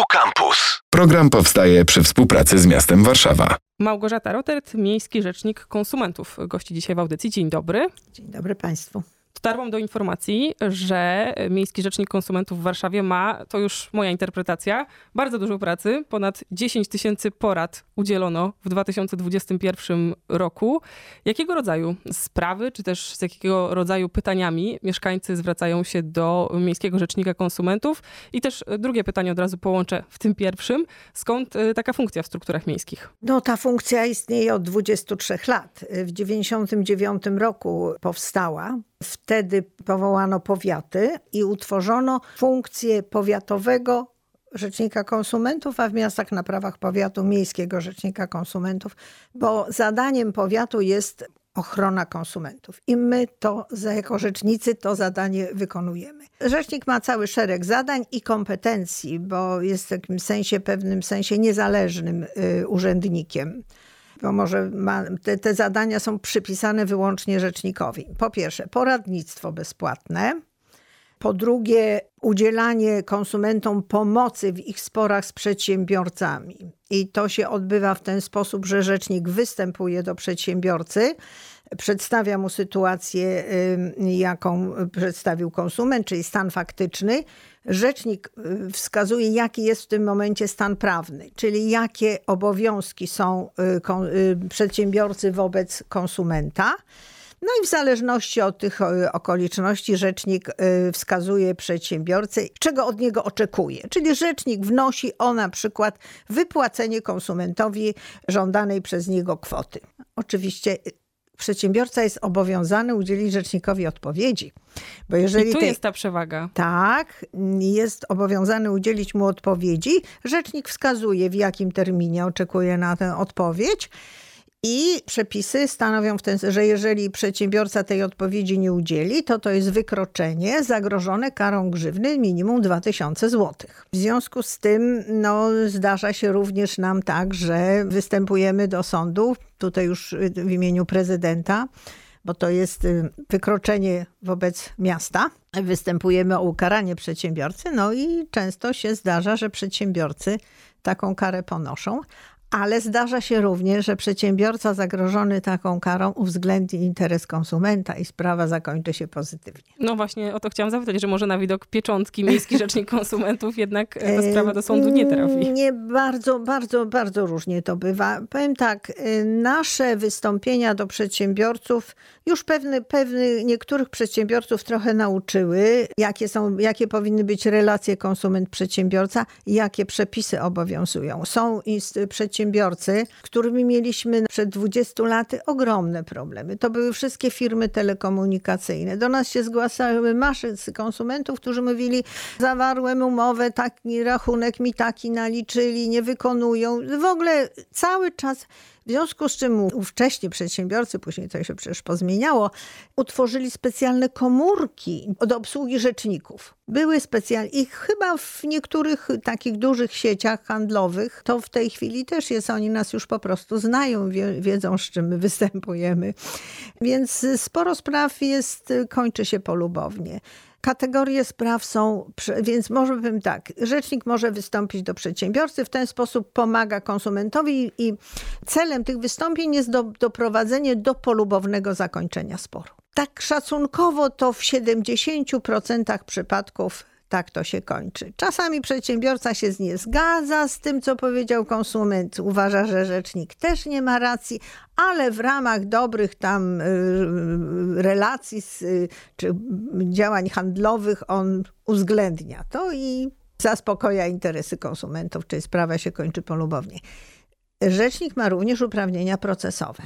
Tu Campus. Program powstaje przy współpracy z miastem Warszawa. Małgorzata Rotert, Miejski Rzecznik Konsumentów, gości dzisiaj w audycji. Dzień dobry. Dzień dobry Państwu. Dotarłam do informacji, że Miejski Rzecznik Konsumentów w Warszawie ma, to już moja interpretacja, bardzo dużo pracy. Ponad 10 tysięcy porad udzielono w 2021 roku. Jakiego rodzaju sprawy, czy też z jakiego rodzaju pytaniami mieszkańcy zwracają się do Miejskiego Rzecznika Konsumentów? I też drugie pytanie od razu połączę w tym pierwszym. Skąd y, taka funkcja w strukturach miejskich? No ta funkcja istnieje od 23 lat. W 1999 roku powstała. Wtedy powołano powiaty i utworzono funkcję powiatowego Rzecznika Konsumentów, a w miastach na prawach powiatu Miejskiego Rzecznika Konsumentów, bo zadaniem powiatu jest ochrona konsumentów. I my to jako rzecznicy to zadanie wykonujemy. Rzecznik ma cały szereg zadań i kompetencji, bo jest w takim sensie, pewnym sensie niezależnym y, urzędnikiem bo może ma, te, te zadania są przypisane wyłącznie rzecznikowi. Po pierwsze, poradnictwo bezpłatne. Po drugie, udzielanie konsumentom pomocy w ich sporach z przedsiębiorcami. I to się odbywa w ten sposób, że rzecznik występuje do przedsiębiorcy, przedstawia mu sytuację, jaką przedstawił konsument, czyli stan faktyczny. Rzecznik y, wskazuje, jaki jest w tym momencie stan prawny, czyli jakie obowiązki są y, y, przedsiębiorcy wobec konsumenta. No i w zależności od tych okoliczności rzecznik wskazuje przedsiębiorcę, czego od niego oczekuje. Czyli rzecznik wnosi o na przykład wypłacenie konsumentowi żądanej przez niego kwoty. Oczywiście przedsiębiorca jest obowiązany udzielić rzecznikowi odpowiedzi. Bo jeżeli I tu te... jest ta przewaga. Tak, jest obowiązany udzielić mu odpowiedzi. Rzecznik wskazuje, w jakim terminie oczekuje na tę odpowiedź. I przepisy stanowią w ten że jeżeli przedsiębiorca tej odpowiedzi nie udzieli, to to jest wykroczenie zagrożone karą grzywny minimum 2000 zł. W związku z tym no, zdarza się również nam tak, że występujemy do sądu, tutaj już w imieniu prezydenta, bo to jest y, wykroczenie wobec miasta. Występujemy o ukaranie przedsiębiorcy, no i często się zdarza, że przedsiębiorcy taką karę ponoszą, ale zdarza się również, że przedsiębiorca zagrożony taką karą uwzględni interes konsumenta i sprawa zakończy się pozytywnie. No właśnie o to chciałam zapytać, że może na widok pieczątki Miejski Rzecznik Konsumentów jednak ta sprawa do sądu nie trafi. Nie, bardzo, bardzo, bardzo różnie to bywa. Powiem tak, y, nasze wystąpienia do przedsiębiorców już pewne, pewne niektórych przedsiębiorców trochę nauczyły, jakie są, jakie powinny być relacje konsument-przedsiębiorca, jakie przepisy obowiązują. Są przedsiębiorcy przedsiębiorcy, którymi mieliśmy przed 20 laty ogromne problemy. To były wszystkie firmy telekomunikacyjne. Do nas się zgłaszały masy konsumentów, którzy mówili, zawarłem umowę, taki rachunek mi taki naliczyli, nie wykonują. W ogóle cały czas w związku z czym ówcześni przedsiębiorcy, później to się przecież pozmieniało, utworzyli specjalne komórki do obsługi rzeczników. Były specjalne i chyba w niektórych takich dużych sieciach handlowych to w tej chwili też jest. Oni nas już po prostu znają, wiedzą z czym my występujemy. Więc sporo spraw jest, kończy się polubownie. Kategorie spraw są, więc może bym tak, rzecznik może wystąpić do przedsiębiorcy, w ten sposób pomaga konsumentowi i celem tych wystąpień jest do, doprowadzenie do polubownego zakończenia sporu. Tak szacunkowo to w 70% przypadków tak to się kończy. Czasami przedsiębiorca się nie zgadza z tym, co powiedział konsument, uważa, że rzecznik też nie ma racji, ale w ramach dobrych tam y, y, relacji czy działań handlowych on uwzględnia to i zaspokoja interesy konsumentów, czyli sprawa się kończy polubownie. Rzecznik ma również uprawnienia procesowe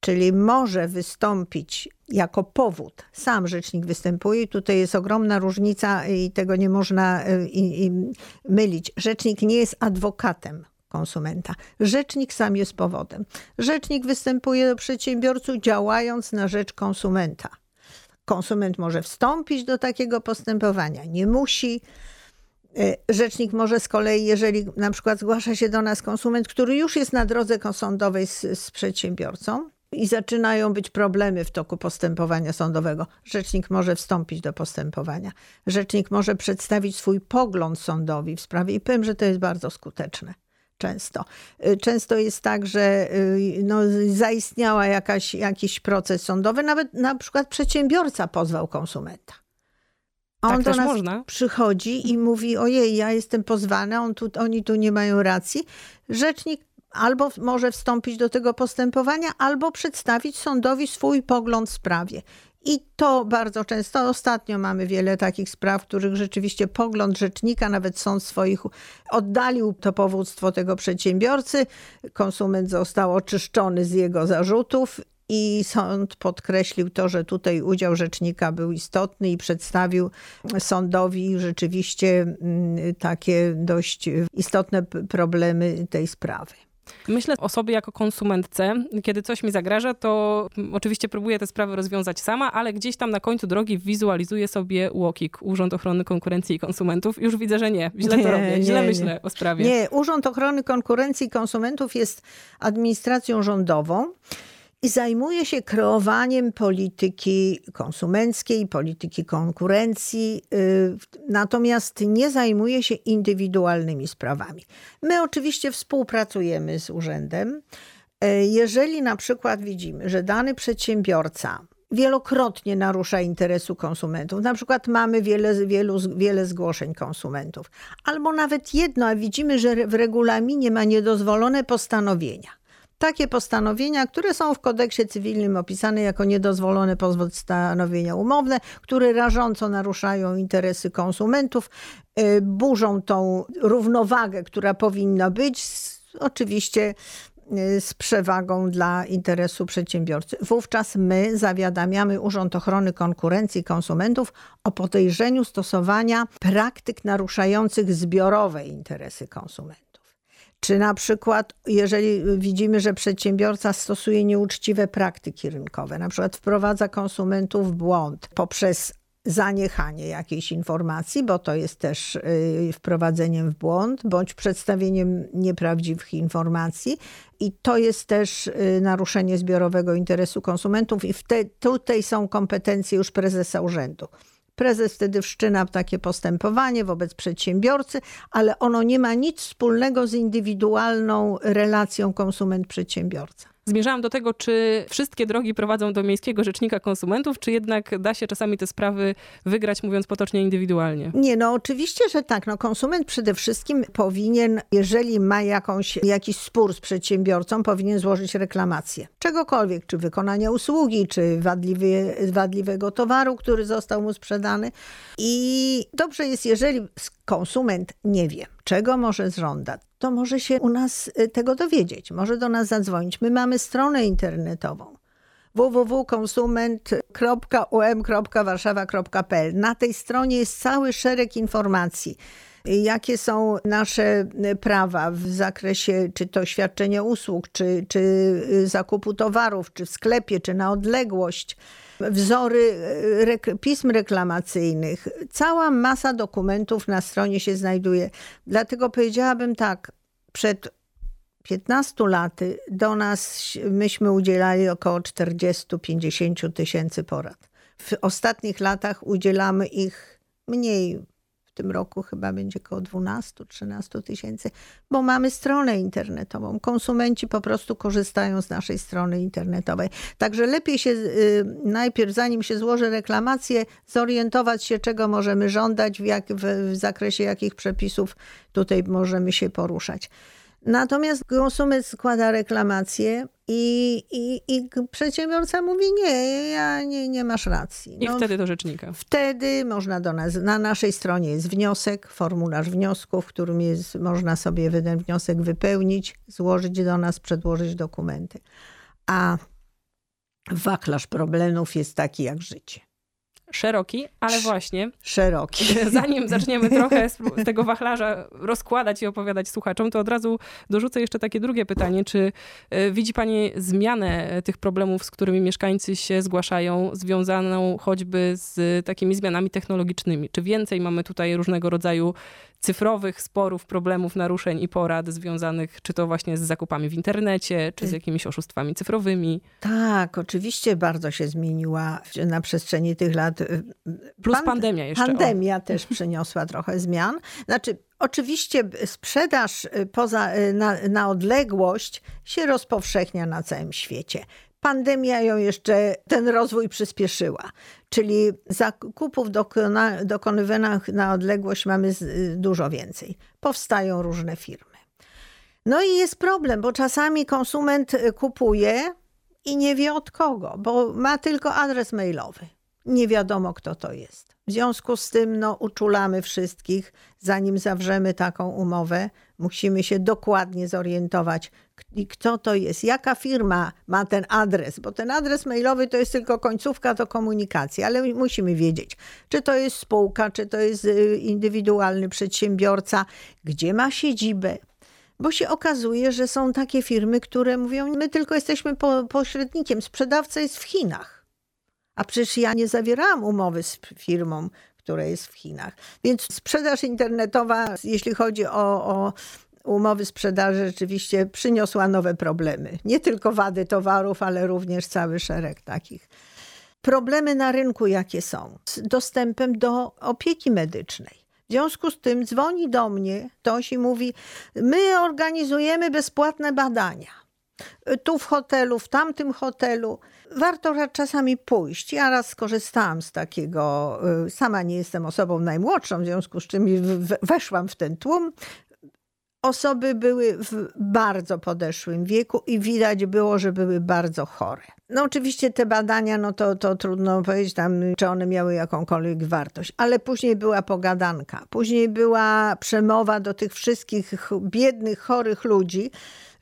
czyli może wystąpić jako powód. Sam rzecznik występuje. Tutaj jest ogromna różnica i tego nie można y, i, i mylić. Rzecznik nie jest adwokatem konsumenta. Rzecznik sam jest powodem. Rzecznik występuje do przedsiębiorców działając na rzecz konsumenta. Konsument może wstąpić do takiego postępowania, nie musi. Y, rzecznik może z kolei, jeżeli na przykład zgłasza się do nas konsument, który już jest na drodze sądowej z, z przedsiębiorcą, i zaczynają być problemy w toku postępowania sądowego. Rzecznik może wstąpić do postępowania. Rzecznik może przedstawić swój pogląd sądowi w sprawie i powiem, że to jest bardzo skuteczne. Często. Y, Często jest tak, że y, no, zaistniała jakaś, jakiś proces sądowy, nawet na przykład przedsiębiorca pozwał konsumenta. A Tak on do też nas można. przychodzi i mówi: Ojej, ja jestem pozwany, on tu, oni tu nie mają racji. Rzecznik albo może wstąpić do tego postępowania, albo przedstawić sądowi swój pogląd w sprawie. I to bardzo często, ostatnio mamy wiele takich spraw, w których rzeczywiście pogląd rzecznika, nawet sąd swoich oddalił to powództwo tego przedsiębiorcy. Konsument został oczyszczony z jego zarzutów i sąd podkreślił to, że tutaj udział rzecznika był istotny i przedstawił sądowi rzeczywiście mm, takie dość istotne problemy tej sprawy. Myślę o sobie jako konsumentce. Kiedy coś mi zagraża, to oczywiście próbuję te sprawy rozwiązać sama, ale gdzieś tam na końcu drogi wizualizuję sobie UOKiK, Urząd Ochrony Konkurencji i Konsumentów. Już widzę, że nie, źle Nie, to robię, źle nie, myślę nie. o sprawie. Nie, Urząd Ochrony Konkurencji i Konsumentów jest administracją rządową i zajmuje się kreowaniem polityki konsumenckiej, polityki konkurencji, y, natomiast nie zajmuje się indywidualnymi sprawami. My oczywiście współpracujemy z urzędem. E, Jeżeli na przykład widzimy, że dany przedsiębiorca wielokrotnie narusza interesu konsumentów, na przykład mamy wiele, wielu, wiele zgłoszeń konsumentów, albo nawet jedno, a widzimy, że w regulaminie ma niedozwolone postanowienia. Takie postanowienia, które są w kodeksie cywilnym opisane jako niedozwolone postanowienia umowne, które rażąco naruszają interesy konsumentów, y, burzą tą równowagę, która powinna być, oczywiście y, z przewagą dla interesu przedsiębiorcy. Wówczas my zawiadamiamy Urząd Ochrony Konkurencji i Konsumentów o podejrzeniu stosowania praktyk naruszających zbiorowe interesy konsumentów. Czy na przykład, jeżeli widzimy, że przedsiębiorca stosuje nieuczciwe praktyki rynkowe, na przykład wprowadza konsumentów w błąd poprzez zaniechanie jakiejś informacji, bo to jest też y, wprowadzeniem w błąd, bądź przedstawieniem nieprawdziwych informacji. I to jest też y, naruszenie zbiorowego interesu konsumentów, i wte, tutaj są kompetencje już prezesa urzędu. Prezes wtedy wszczyna takie postępowanie wobec przedsiębiorcy, ale ono nie ma nic wspólnego z indywidualną relacją konsument-przedsiębiorca. Zmierzałam do tego, czy wszystkie drogi prowadzą do Miejskiego Rzecznika Konsumentów, czy jednak da się czasami te sprawy wygrać, mówiąc potocznie, indywidualnie. Nie, no oczywiście, że tak. No, konsument przede wszystkim powinien, jeżeli ma jakąś, jakiś spór z przedsiębiorcą, powinien złożyć reklamację. Czegokolwiek, czy wykonania usługi, czy wadliwy, wadliwego towaru, który został mu sprzedany. I dobrze jest, jeżeli konsument nie wie, czego może żądać, to może się u nas y, tego dowiedzieć, może do nas zadzwonić. My mamy stronę internetową www.konsument.um.warszawa.pl. Na tej stronie jest cały szereg informacji. Jakie są nasze prawa w zakresie czy to świadczenia usług, czy, czy zakupu towarów, czy w sklepie, czy na odległość, wzory rek- pism reklamacyjnych. Cała masa dokumentów na stronie się znajduje. Dlatego powiedziałabym tak, przed 15 laty do nas myśmy udzielali około 40-50 tysięcy porad. W ostatnich latach udzielamy ich mniej. Tym roku chyba będzie około 12-13 tysięcy, bo mamy stronę internetową. Konsumenci po prostu korzystają z naszej strony internetowej. Także lepiej się y, najpierw, zanim się złoży reklamację, zorientować się, czego możemy żądać, w, jak, w, w zakresie jakich przepisów tutaj możemy się poruszać. Natomiast konsument składa reklamację i, i, i przedsiębiorca mówi: Nie, ja nie, nie masz racji. I No, wtedy do rzecznika. Wtedy można do nas, na naszej stronie jest wniosek, formularz wniosków, w którym jest, można sobie ten wniosek wypełnić, złożyć do nas, przedłożyć dokumenty. A wachlarz problemów jest taki jak życie. Szeroki, ale właśnie, Szeroki. zanim zaczniemy trochę z tego wachlarza rozkładać i opowiadać słuchaczom, to od razu dorzucę jeszcze takie drugie pytanie. Czy y, widzi Pani zmianę e, tych problemów, z którymi mieszkańcy się zgłaszają, związaną choćby z takimi zmianami technologicznymi? Czy więcej mamy tutaj różnego rodzaju cyfrowych sporów, problemów, naruszeń i porad związanych czy to właśnie z zakupami w internecie, czy z jakimiś oszustwami cyfrowymi. Tak, oczywiście bardzo się zmieniła na przestrzeni tych lat. Plus Pan- pandemia jeszcze. o. Pandemia też przyniosła trochę zmian. Znaczy, oczywiście sprzedaż y, poza, y, na, na odległość się rozpowszechnia na całym świecie. Pandemia ją jeszcze, ten rozwój przyspieszyła. Czyli zakupów dokona, dokonywanych na odległość mamy y, dużo więcej. Powstają różne firmy. No i jest problem, bo czasami konsument y, kupuje i nie wie od kogo, bo ma tylko adres mailowy. Nie wiadomo, kto to jest. W związku z tym no, uczulamy wszystkich, zanim zawrzemy taką umowę, musimy się dokładnie zorientować, kto to jest, jaka firma ma ten adres, bo ten adres mailowy to jest tylko końcówka do komunikacji, ale musimy wiedzieć, czy to jest spółka, czy to jest y, indywidualny przedsiębiorca, gdzie ma siedzibę, bo się okazuje, że są takie firmy, które mówią, my tylko jesteśmy po, pośrednikiem, sprzedawca jest w Chinach. A przecież ja nie zawierałam umowy z firmą, która jest w Chinach. Więc sprzedaż internetowa, jeśli chodzi o, o umowy sprzedaży, rzeczywiście przyniosła nowe problemy. Nie tylko wady towarów, ale również cały szereg takich. Problemy na rynku, jakie są z dostępem do opieki medycznej. W związku z tym dzwoni do mnie ktoś i mówi: My organizujemy bezpłatne badania. Tu w hotelu, w tamtym hotelu. Warto czasami pójść. Ja raz skorzystałam z takiego, y, sama nie jestem osobą najmłodszą, w związku z czym weszłam w ten tłum. Osoby były w bardzo podeszłym wieku i widać było, że były bardzo chore. No oczywiście te badania, no to, to trudno powiedzieć tam, czy one miały jakąkolwiek wartość, ale później była pogadanka, później była przemowa do tych wszystkich ch- biednych, chorych ludzi,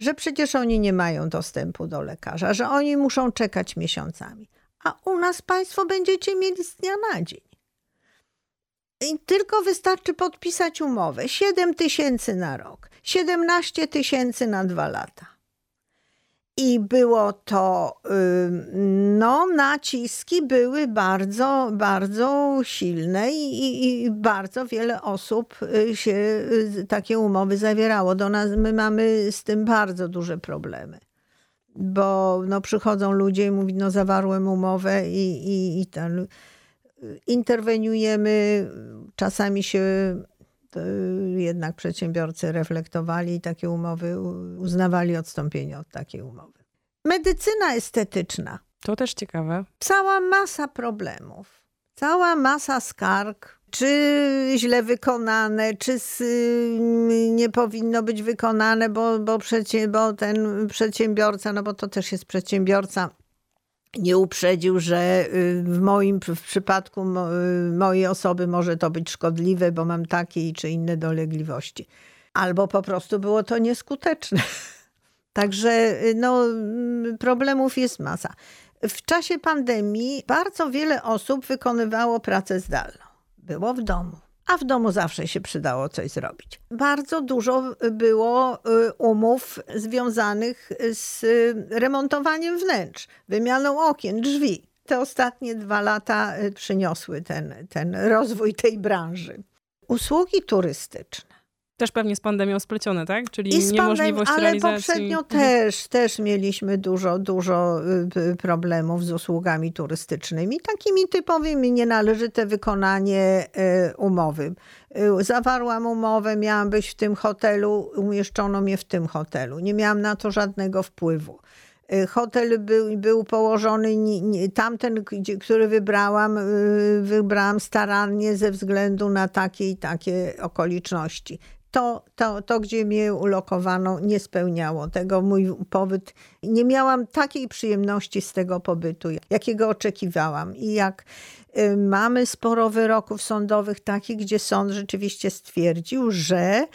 że przecież oni nie mają dostępu do lekarza, że oni muszą czekać miesiącami. A u nas państwo będziecie mieli z dnia na dzień. I tylko wystarczy podpisać umowę. 7 tysięcy na rok, 17 tysięcy na dwa lata. I było to, no, naciski były bardzo, bardzo silne i, i, bardzo wiele osób y, się y, takie umowy zawierało. Do nas, my mamy z tym bardzo duże problemy. Bo no, przychodzą ludzie i mówią, no zawarłem umowę i, i, i ten, interweniujemy. Czasami się jednak przedsiębiorcy reflektowali i takie umowy uznawali odstąpienie od takiej umowy. Medycyna estetyczna. To też ciekawe. Cała masa problemów, cała masa skarg. Czy źle wykonane, czy z, nie powinno być wykonane, bo, bo, przecie, bo ten przedsiębiorca, no bo to też jest przedsiębiorca, nie uprzedził, że y, w moim w przypadku y, mojej osoby może to być szkodliwe, bo mam takie czy inne dolegliwości. Albo po prostu było to nieskuteczne. Także y, no, mm, problemów jest masa. W czasie pandemii bardzo wiele osób wykonywało pracę zdalną. Było w domu. A w domu zawsze się przydało coś zrobić. Bardzo dużo było y, umów związanych z y, remontowaniem wnętrz, wymianą okien, drzwi. Te ostatnie dwa lata y, przyniosły ten, ten rozwój tej branży. Usługi turystyczne. Też pewnie z pandemią splecione, tak? Czyli I z pandem- niemożliwość ale realizacji. poprzednio Mhm. też, też mieliśmy dużo, dużo y, y, problemów z usługami turystycznymi, takimi typowymi, nienależyte wykonanie y, umowy. Zawarłam umowę, miałam być w tym hotelu, umieszczono mnie w tym hotelu. Nie miałam na to żadnego wpływu. Hotel był, był położony, tamten, który wybrałam, wybrałam starannie ze względu na takie i takie okoliczności to, to, to, gdzie mnie ulokowano, nie spełniało tego. Mój pobyt, nie miałam takiej przyjemności z tego pobytu, jakiego oczekiwałam. I jak y, mamy sporo wyroków sądowych takich, gdzie sąd rzeczywiście stwierdził, że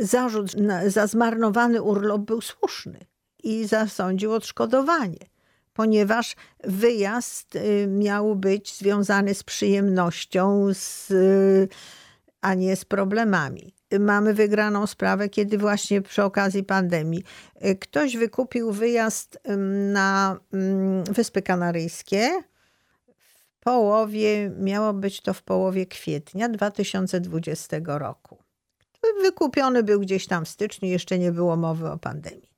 zarzut za zmarnowany urlop był słuszny i zasądził odszkodowanie. Ponieważ wyjazd y, miał być związany z przyjemnością, z, y, a nie z problemami mamy wygraną sprawę, kiedy właśnie przy okazji pandemii y, ktoś wykupił wyjazd na Wyspy Kanaryjskie. W połowie, miało być to w połowie kwietnia 2020 roku. wykupiony był gdzieś tam w styczniu, jeszcze nie było mowy o pandemii.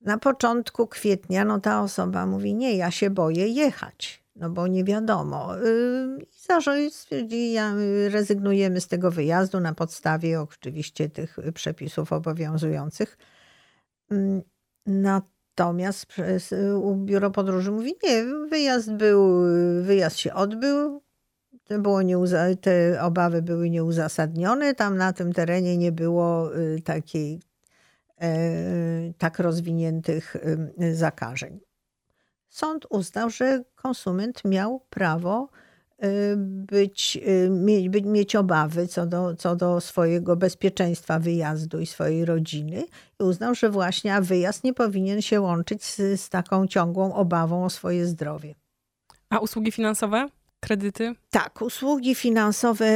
Na początku kwietnia no ta osoba mówi, nie, ja się boję jechać, no bo nie wiadomo. Y, I zarząd stwierdzi, y, rezygnujemy z tego wyjazdu na podstawie oczywiście tych przepisów obowiązujących. Natomiast y, biuro podróży mówi, nie, wyjazd był, wyjazd się odbył, to było nieuza- te obawy były nieuzasadnione, tam na tym terenie nie było takiej E, tak rozwiniętych zakażeń. Sąd uznał, że konsument miał prawo e, być, e, mieć obawy co do, co do swojego bezpieczeństwa wyjazdu i swojej rodziny i uznał, że właśnie wyjazd nie powinien się łączyć z, z taką ciągłą obawą o swoje zdrowie. A usługi finansowe? Kredyty? Tak, usługi finansowe.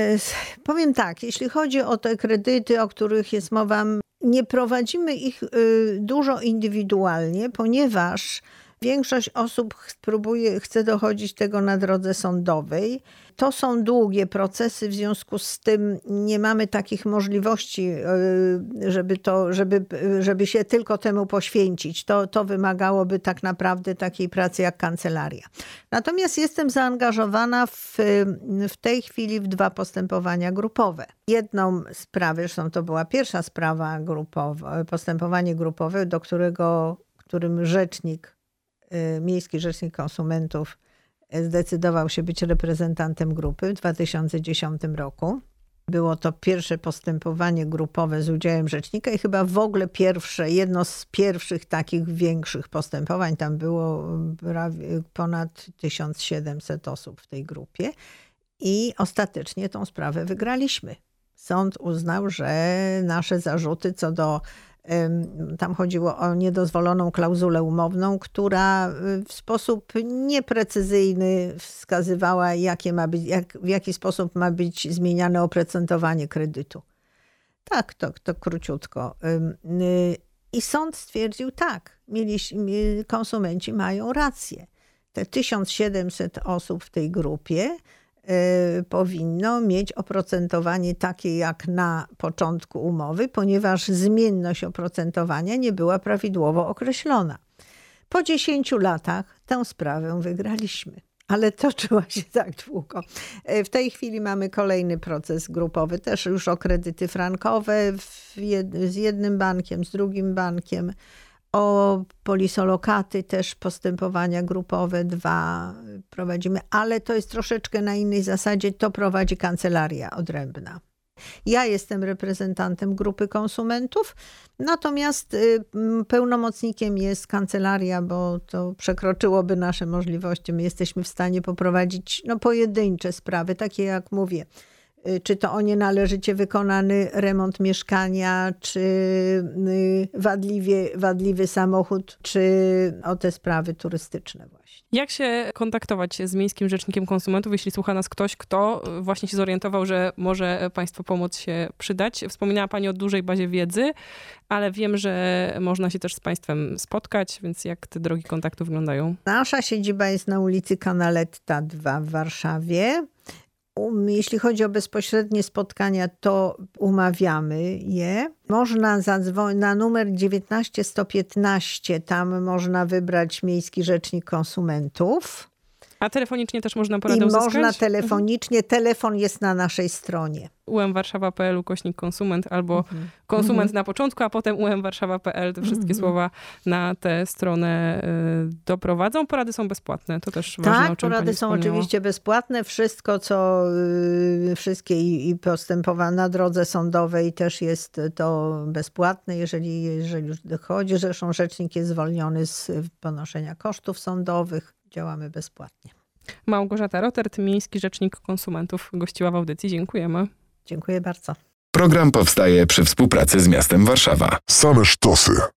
Powiem tak, jeśli chodzi o te kredyty, o których jest mowa, nie prowadzimy ich y, dużo indywidualnie, ponieważ większość osób próbuje, chce dochodzić tego na drodze sądowej. To są długie procesy, w związku z tym nie mamy takich możliwości, y, żeby, to, żeby, żeby się tylko temu poświęcić. To, to wymagałoby tak naprawdę takiej pracy jak kancelaria. Natomiast jestem zaangażowana w, w tej chwili w dwa postępowania grupowe. Jedną sprawę, zresztą to była pierwsza sprawa grupowa, postępowanie grupowe, do którego, którym rzecznik, miejski rzecznik konsumentów zdecydował się być reprezentantem grupy w 2010 roku. Było to pierwsze postępowanie grupowe z udziałem rzecznika i chyba w ogóle pierwsze, jedno z pierwszych takich większych postępowań. Tam było prawie ponad 1700 osób w tej grupie i ostatecznie tą sprawę wygraliśmy. Sąd uznał, że nasze zarzuty co do tam chodziło o niedozwoloną klauzulę umowną, która y, w sposób nieprecyzyjny wskazywała, jakie ma być, jak, w jaki sposób ma być zmieniane oprocentowanie kredytu. Tak, to, to króciutko. Y, I sąd stwierdził tak, mieli, konsumenci mają rację. Te 1700 osób w tej grupie powinno mieć oprocentowanie takie jak na początku umowy, ponieważ zmienność oprocentowania nie była prawidłowo określona. Po 10 latach tę sprawę wygraliśmy. Ale toczyła się tak długo. Y, w tej chwili mamy kolejny proces grupowy, też już o kredyty frankowe jed z jednym bankiem, z drugim bankiem o polisolokaty też postępowania grupowe dwa prowadzimy, ale to jest troszeczkę na innej zasadzie. To prowadzi kancelaria odrębna. Ja jestem reprezentantem grupy konsumentów, natomiast y, pełnomocnikiem jest kancelaria, bo to przekroczyłoby nasze możliwości. My jesteśmy w stanie poprowadzić no, pojedyncze sprawy, takie jak mówię czy to o nienależycie wykonany remont mieszkania, czy y, wadliwie, wadliwy samochód, czy o te sprawy turystyczne właśnie. Jak się kontaktować z Miejskim Rzecznikiem Konsumentów, jeśli słucha nas ktoś, kto właśnie się zorientował, że może Państwu pomoc się przydać? Wspominała Pani o dużej bazie wiedzy, ale wiem, że można się też z Państwem spotkać, więc jak te drogi kontaktu wyglądają? Nasza siedziba jest na ulicy Kanaletta 2 w Warszawie. Jeśli chodzi o bezpośrednie spotkania, to umawiamy je. Można zadzwonić na numer 19115, tam można wybrać Miejski Rzecznik Konsumentów. A telefonicznie też można poradę I uzyskać? można telefonicznie, telefon jest na naszej stronie umwarszawa.pl ukośnik konsument albo mhm. konsument mhm. na początku, a potem umwarszawa.pl. Te wszystkie mhm. słowa na tę stronę y, doprowadzą. Porady są bezpłatne, to też ważne, Tak, porady są oczywiście bezpłatne. Wszystko, co y, wszystkie i, i postępowa na drodze sądowej też jest to bezpłatne, jeżeli, jeżeli już dochodzi. Zresztą rzecznik jest zwolniony z ponoszenia kosztów sądowych. Działamy bezpłatnie. Małgorzata Rotert, Miejski Rzecznik Konsumentów, gościła w audycji. Dziękujemy. Dziękuję bardzo. Program powstaje przy współpracy z miastem Warszawa. Same sztosy.